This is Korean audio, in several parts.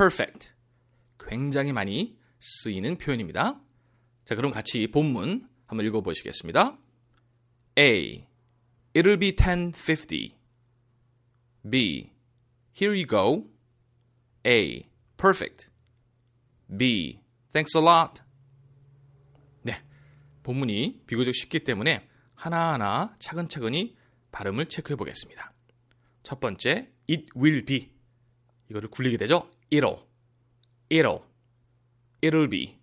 perfect 굉장히 많이 쓰이는 표현입니다. 자, 그럼 같이 본문 한번 읽어 보시겠습니다. A. It'll be 1050. B. Here you go. A. Perfect. B. Thanks a lot. 네. 본문이 비교적 쉽기 때문에 하나하나 차근차근히 발음을 체크해 보겠습니다. 첫 번째, it will be. 이거를 굴리게 되죠? It'll. it'll. it'll be.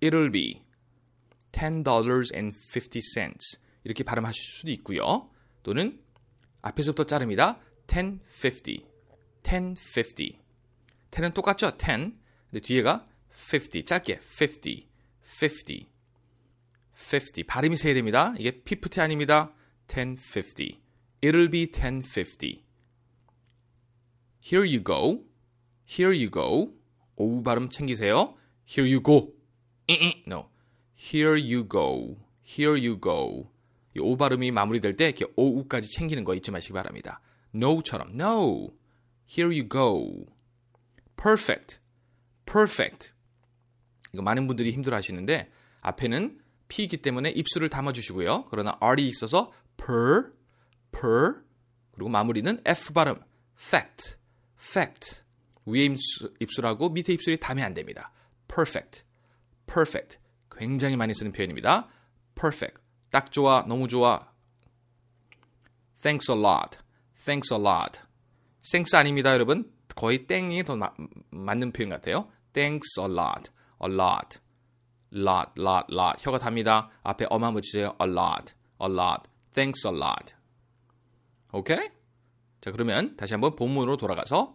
it'll be. $10.50 이렇게 발음하실 수도 있고요. 또는 앞에서부터 자릅니다. 1050. 1050. 10은 똑같죠? 10. 근데 뒤에가 50. 짧게 50. 50. 50. 발음이 세야 됩니다. 이게 50 아닙니다. 1050. It'll be 1050. Here you go. Here you go. 오우 발음 챙기세요. Here you go. No. Here you go. Here you go. 이 오 발음이 마무리될 때 이렇게 오우까지 챙기는 거 잊지 마시기 바랍니다. No처럼 No. Here you go. Perfect. Perfect. 이거 많은 분들이 힘들어 하시는데 앞에는 P이기 때문에 입술을 담아 주시고요. 그러나 R이 있어서 per, per, 그리고 마무리는 F 발음, fact, fact. 위에 입술, 입술하고 밑에 입술이 닿으면 안 됩니다. perfect, perfect. 굉장히 많이 쓰는 표현입니다. perfect. 딱 좋아, 너무 좋아. thanks a lot, thanks a lot. thanks 아닙니다, 여러분. 거의 땡이 더 마, 맞는 표현 같아요. thanks a lot, a lot. lot, lot, lot. 혀가 답니다. 앞에 어만 붙이세요. a lot, a lot. Thanks a lot. 오케이? 자, 그러면 다시 한번 본문으로 돌아가서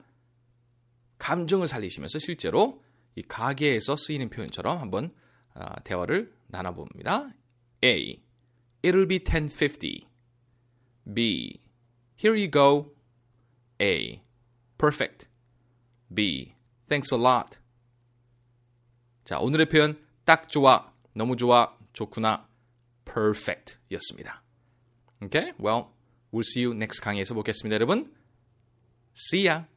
감정을 살리시면서 실제로 이 가게에서 쓰이는 표현처럼 한번 어, 대화를 나눠봅니다. A. It'll be 1050. B. Here you go. A. Perfect. B. Thanks a lot. 자, 오늘의 표현 딱 좋아, 너무 좋아, 좋구나, perfect 였습니다. Okay? Well, we'll see you next 강의에서 보겠습니다, 여러분. See ya!